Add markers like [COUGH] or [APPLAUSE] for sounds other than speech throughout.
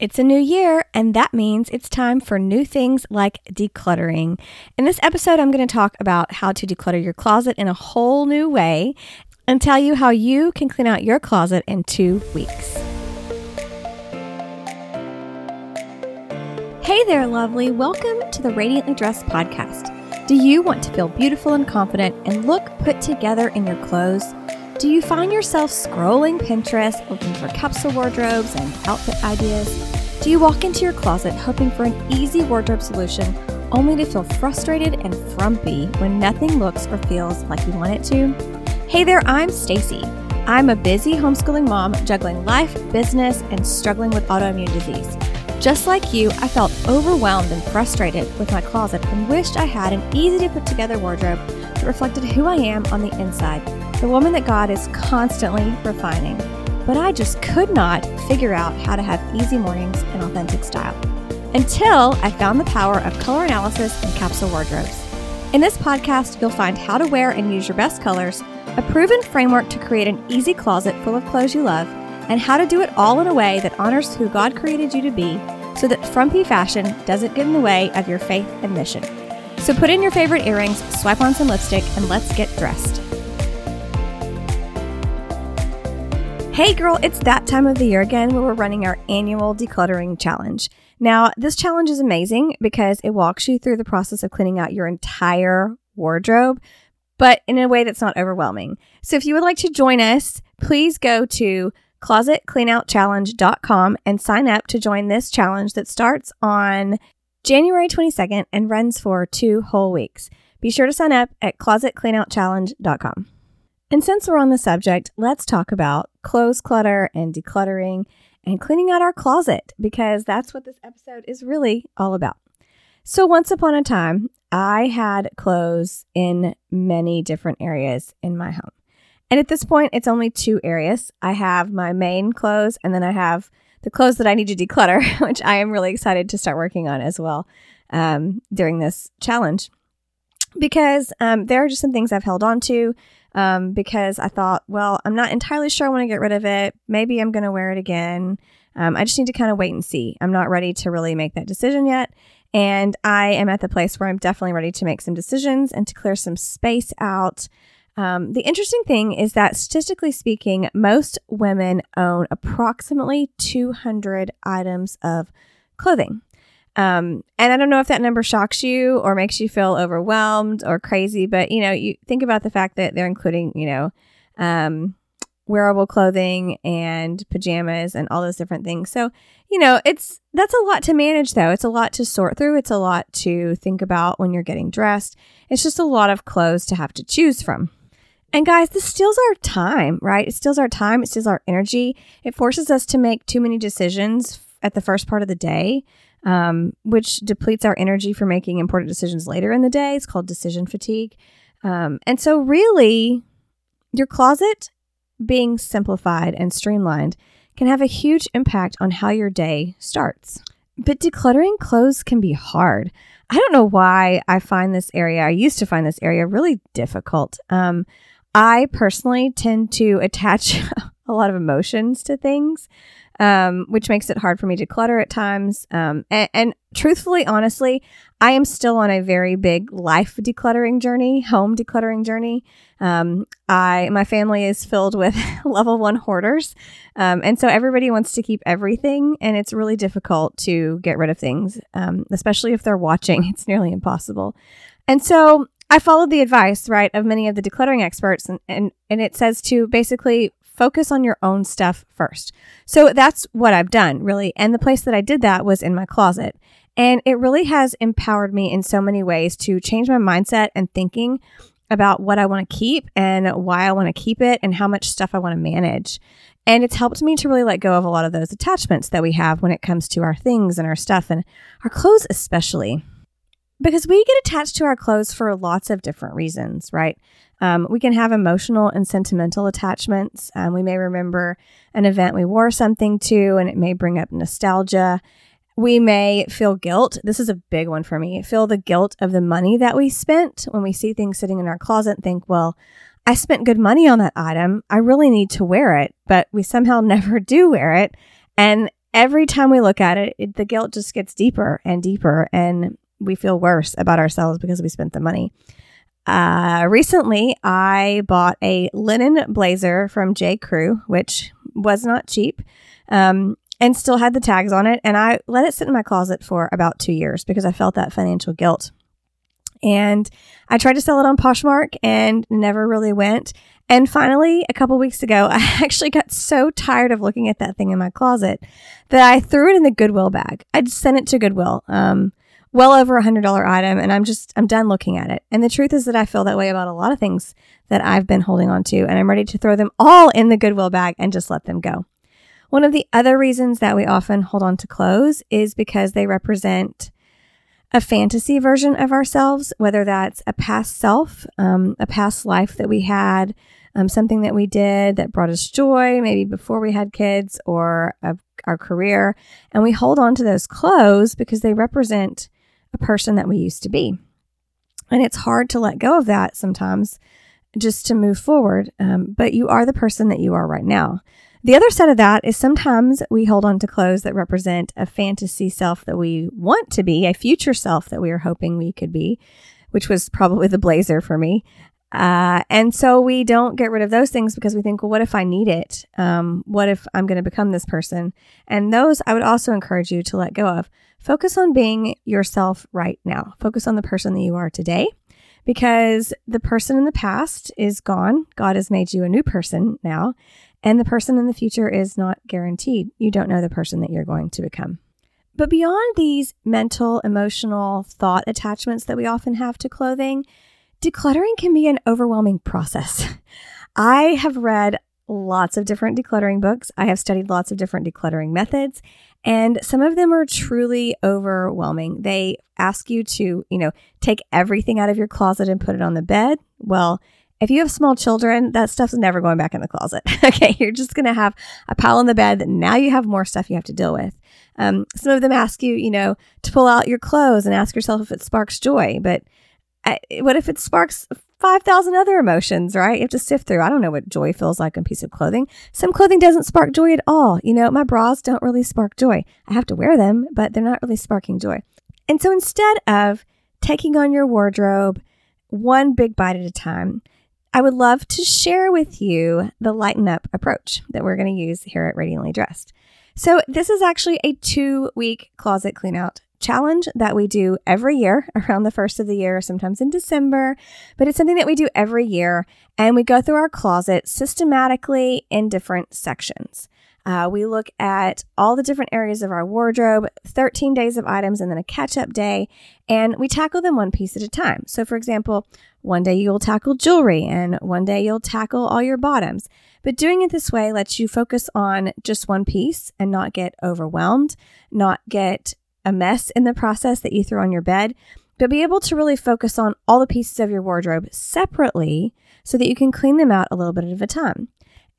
It's a new year, and that means it's time for new things like decluttering. In this episode, I'm going to talk about how to declutter your closet in a whole new way and tell you how you can clean out your closet in two weeks. Hey there, lovely. Welcome to the Radiantly Dressed podcast. Do you want to feel beautiful and confident and look put together in your clothes? Do you find yourself scrolling Pinterest looking for capsule wardrobes and outfit ideas? Do you walk into your closet hoping for an easy wardrobe solution only to feel frustrated and frumpy when nothing looks or feels like you want it to? Hey there, I'm Stacey. I'm a busy homeschooling mom juggling life, business, and struggling with autoimmune disease. Just like you, I felt overwhelmed and frustrated with my closet and wished I had an easy to put together wardrobe that reflected who I am on the inside the woman that God is constantly refining. But I just could not figure out how to have easy mornings in authentic style until I found the power of color analysis and capsule wardrobes. In this podcast, you'll find how to wear and use your best colors, a proven framework to create an easy closet full of clothes you love, and how to do it all in a way that honors who God created you to be so that frumpy fashion doesn't get in the way of your faith and mission. So put in your favorite earrings, swipe on some lipstick, and let's get dressed. Hey girl, it's that time of the year again where we're running our annual decluttering challenge. Now, this challenge is amazing because it walks you through the process of cleaning out your entire wardrobe, but in a way that's not overwhelming. So if you would like to join us, please go to closetcleanoutchallenge.com and sign up to join this challenge that starts on January 22nd and runs for two whole weeks. Be sure to sign up at closetcleanoutchallenge.com. And since we're on the subject, let's talk about clothes clutter and decluttering and cleaning out our closet because that's what this episode is really all about. So, once upon a time, I had clothes in many different areas in my home. And at this point, it's only two areas. I have my main clothes, and then I have the clothes that I need to declutter, [LAUGHS] which I am really excited to start working on as well um, during this challenge because um, there are just some things I've held on to um, because I thought, well, I'm not entirely sure I want to get rid of it. Maybe I'm going to wear it again. Um, I just need to kind of wait and see. I'm not ready to really make that decision yet. And I am at the place where I'm definitely ready to make some decisions and to clear some space out. Um, the interesting thing is that statistically speaking, most women own approximately 200 items of clothing. Um, and I don't know if that number shocks you or makes you feel overwhelmed or crazy, but you know, you think about the fact that they're including, you know, um, wearable clothing and pajamas and all those different things. So, you know, it's that's a lot to manage though. It's a lot to sort through. It's a lot to think about when you're getting dressed. It's just a lot of clothes to have to choose from. And guys, this steals our time, right? It steals our time, it steals our energy. It forces us to make too many decisions at the first part of the day um, which depletes our energy for making important decisions later in the day. It's called decision fatigue. Um, and so, really, your closet being simplified and streamlined can have a huge impact on how your day starts. But decluttering clothes can be hard. I don't know why I find this area, I used to find this area really difficult. Um, I personally tend to attach [LAUGHS] a lot of emotions to things um, which makes it hard for me to clutter at times. Um, and, and, truthfully, honestly, I am still on a very big life decluttering journey, home decluttering journey. Um, I my family is filled with [LAUGHS] level one hoarders, um, and so everybody wants to keep everything, and it's really difficult to get rid of things, um, especially if they're watching. [LAUGHS] It's nearly impossible. And so I followed the advice, right, of many of the decluttering experts, and, and, and it says to basically focus on your own stuff first. So that's what I've done, really. And the place that I did that was in my closet. And it really has empowered me in so many ways to change my mindset and thinking about what I want to keep and why I want to keep it and how much stuff I want to manage. And it's helped me to really let go of a lot of those attachments that we have when it comes to our things and our stuff and our clothes, especially. Because we get attached to our clothes for lots of different reasons, right? Um, we can have emotional and sentimental attachments. Um, we may remember an event we wore something to, and it may bring up nostalgia. We may feel guilt. This is a big one for me. Feel the guilt of the money that we spent when we see things sitting in our closet and think, well, I spent good money on that item. I really need to wear it, but we somehow [LAUGHS] never do wear it. And every time we look at it, it, the guilt just gets deeper and deeper, and we feel worse about ourselves because we spent the money. Uh, recently, I bought a linen blazer from J. Crew, which was not cheap, um, and still had the tags on it. And I let it sit in my closet for about two years because I felt that financial guilt. And I tried to sell it on Poshmark and never really went. And finally, a couple weeks ago, [LAUGHS] I actually got so tired of looking at that thing in my closet that I threw it in the Goodwill bag. I sent it to Goodwill. Um, well over a hundred dollar item and I'm just I'm done looking at it. And the truth is that I feel that way about a lot of things that I've been holding on to and I'm ready to throw them all in the Goodwill bag and just let them go. One of the other reasons that we often hold on to clothes is because they represent a fantasy version of ourselves, whether that's a past self, um, a past life that we had, um, something that we did that brought us joy, maybe before we had kids or a, our career. And we hold on to those clothes because they represent a person that we used to be. And it's hard to let go of that sometimes just to move forward. Um, but you are the person that you are right now. The other side of that is sometimes we hold on to clothes that represent a fantasy self that we want to be, a future self that we are hoping we could be, which was probably the blazer for me. Uh, and so we don't get rid of those things because we think, well, what if I need it? Um, what if I'm going to become this person? And those I would also encourage you to let go of. Focus on being yourself right now. Focus on the person that you are today because the person in the past is gone. God has made you a new person now. And the person in the future is not guaranteed. You don't know the person that you're going to become. But beyond these mental, emotional, thought attachments that we often have to clothing, decluttering can be an overwhelming process. [LAUGHS] I have read lots of different decluttering books. I have studied lots of different decluttering methods, and some of them are truly overwhelming. They ask you to, you know, take everything out of your closet and put it on the bed. Well, if you have small children, that stuff's never going back in the closet. [LAUGHS] okay, you're just going to have a pile on the bed that now you have more stuff you have to deal with. Um, some of them ask you, you know, to pull out your clothes and ask yourself if it sparks joy. But uh, what if it sparks 5,000 other emotions, right? You have to sift through. I don't know what joy feels like on a piece of clothing. Some clothing doesn't spark joy at all. You know, my bras don't really spark joy. I have to wear them, but they're not really sparking joy. And so instead of taking on your wardrobe one big bite at a time, I would love to share with you the lighten up approach that we're going to use here at Radiantly Dressed. So, this is actually a two week closet clean out challenge that we do every year [LAUGHS] around the first of the year, sometimes in December, but it's something that we do every year. And we go through our closet systematically in different sections. Uh, we look at all the different areas of our wardrobe, 13 days of items, and then a catch up day, and we tackle them one piece at a time. So, for example, one day you'll tackle jewelry, and one day you'll tackle all your bottoms. But doing it this way lets you focus on just one piece and not get overwhelmed, not get a mess in the process that you throw on your bed, but be able to really focus on all the pieces of your wardrobe separately so that you can clean them out a little bit at a time.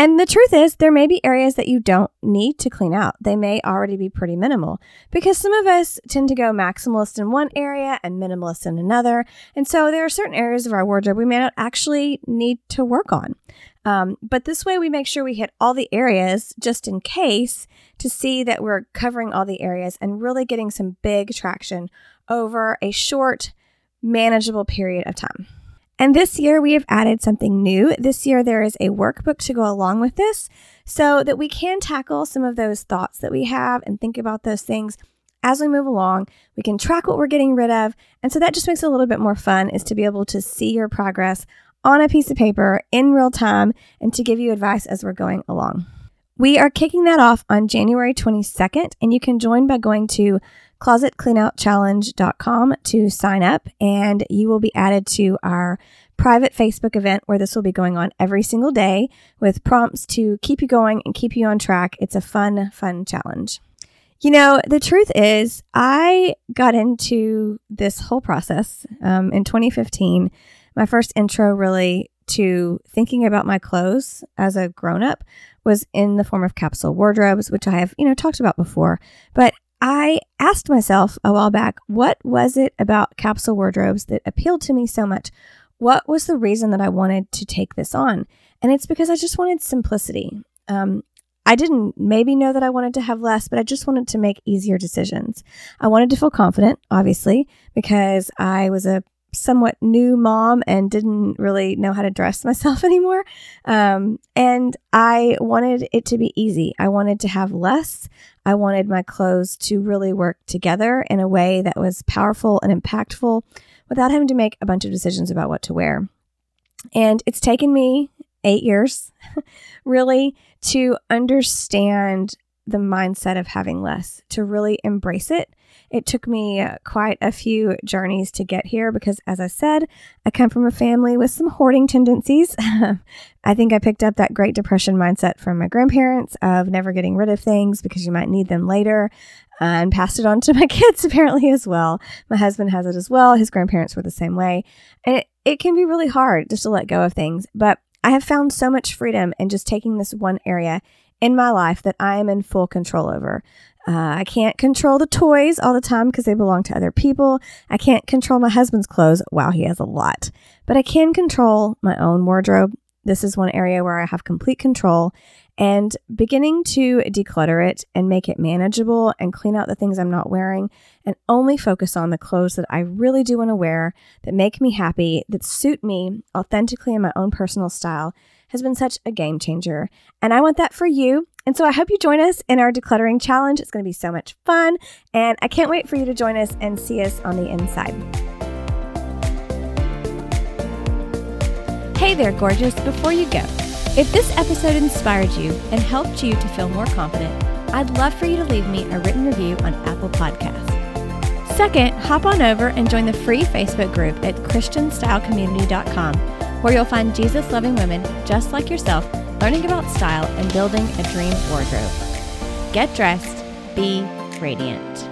And the truth is, there may be areas that you don't need to clean out. They may already be pretty minimal because some of us tend to go maximalist in one area and minimalist in another. And so there are certain areas of our wardrobe we may not actually need to work on. Um, but this way, we make sure we hit all the areas just in case to see that we're covering all the areas and really getting some big traction over a short, manageable period of time. And this year we have added something new. This year there is a workbook to go along with this so that we can tackle some of those thoughts that we have and think about those things as we move along. We can track what we're getting rid of. And so that just makes it a little bit more fun is to be able to see your progress on a piece of paper in real time and to give you advice as we're going along. We are kicking that off on January 22nd, and you can join by going to closetcleanoutchallenge.com to sign up, and you will be added to our private Facebook event where this will be going on every single day with prompts to keep you going and keep you on track. It's a fun, fun challenge. You know, the truth is, I got into this whole process um, in 2015. My first intro, really, to thinking about my clothes as a grown up was in the form of capsule wardrobes, which I have, you know, talked about before. But I asked myself a while back, what was it about capsule wardrobes that appealed to me so much? What was the reason that I wanted to take this on? And it's because I just wanted simplicity. Um, I didn't maybe know that I wanted to have less, but I just wanted to make easier decisions. I wanted to feel confident, obviously, because I was a somewhat new mom and didn't really know how to dress [LAUGHS] myself anymore. Um, and I wanted it to be easy. I wanted to have less. I wanted my clothes to really work together in a way that was powerful and impactful without having to make a bunch of decisions about what to wear. And it's taken me eight years [LAUGHS] really to understand the mindset of having less, to really embrace it it took me quite a few journeys to get here because, as I said, I come from a family with some hoarding tendencies. [LAUGHS] I think I picked up that Great Depression mindset from my grandparents of never getting rid of things because you might need them later and passed it on to [LAUGHS] my kids apparently as well. My husband has it as well. His grandparents were the same way. And it, it can be really hard just to let go of things. But I have found so much freedom in just taking this one area in my life that I am in full control over. Uh, I can't control the toys all the time because they belong to other people. I can't control my husband's clothes. Wow, he has a lot. But I can control my own wardrobe. This is one area where I have complete control and beginning to declutter it and make it manageable and clean out the things I'm not wearing and only focus on the clothes that I really do want to wear, that make me happy, that suit me authentically in my own personal style has been such a game changer. And I want that for you. And so I hope you join us in our decluttering challenge. It's going to be so much fun. And I can't wait for you to join us and see us on the inside. Hey there, gorgeous. Before you go, if this episode inspired you and helped you to feel more confident, I'd love for you to leave me a written review on Apple Podcasts. Second, hop on over and join the free Facebook group at ChristianStyleCommunity.com where you'll find Jesus loving women just like yourself learning about style and building a dream wardrobe. Get dressed, be radiant.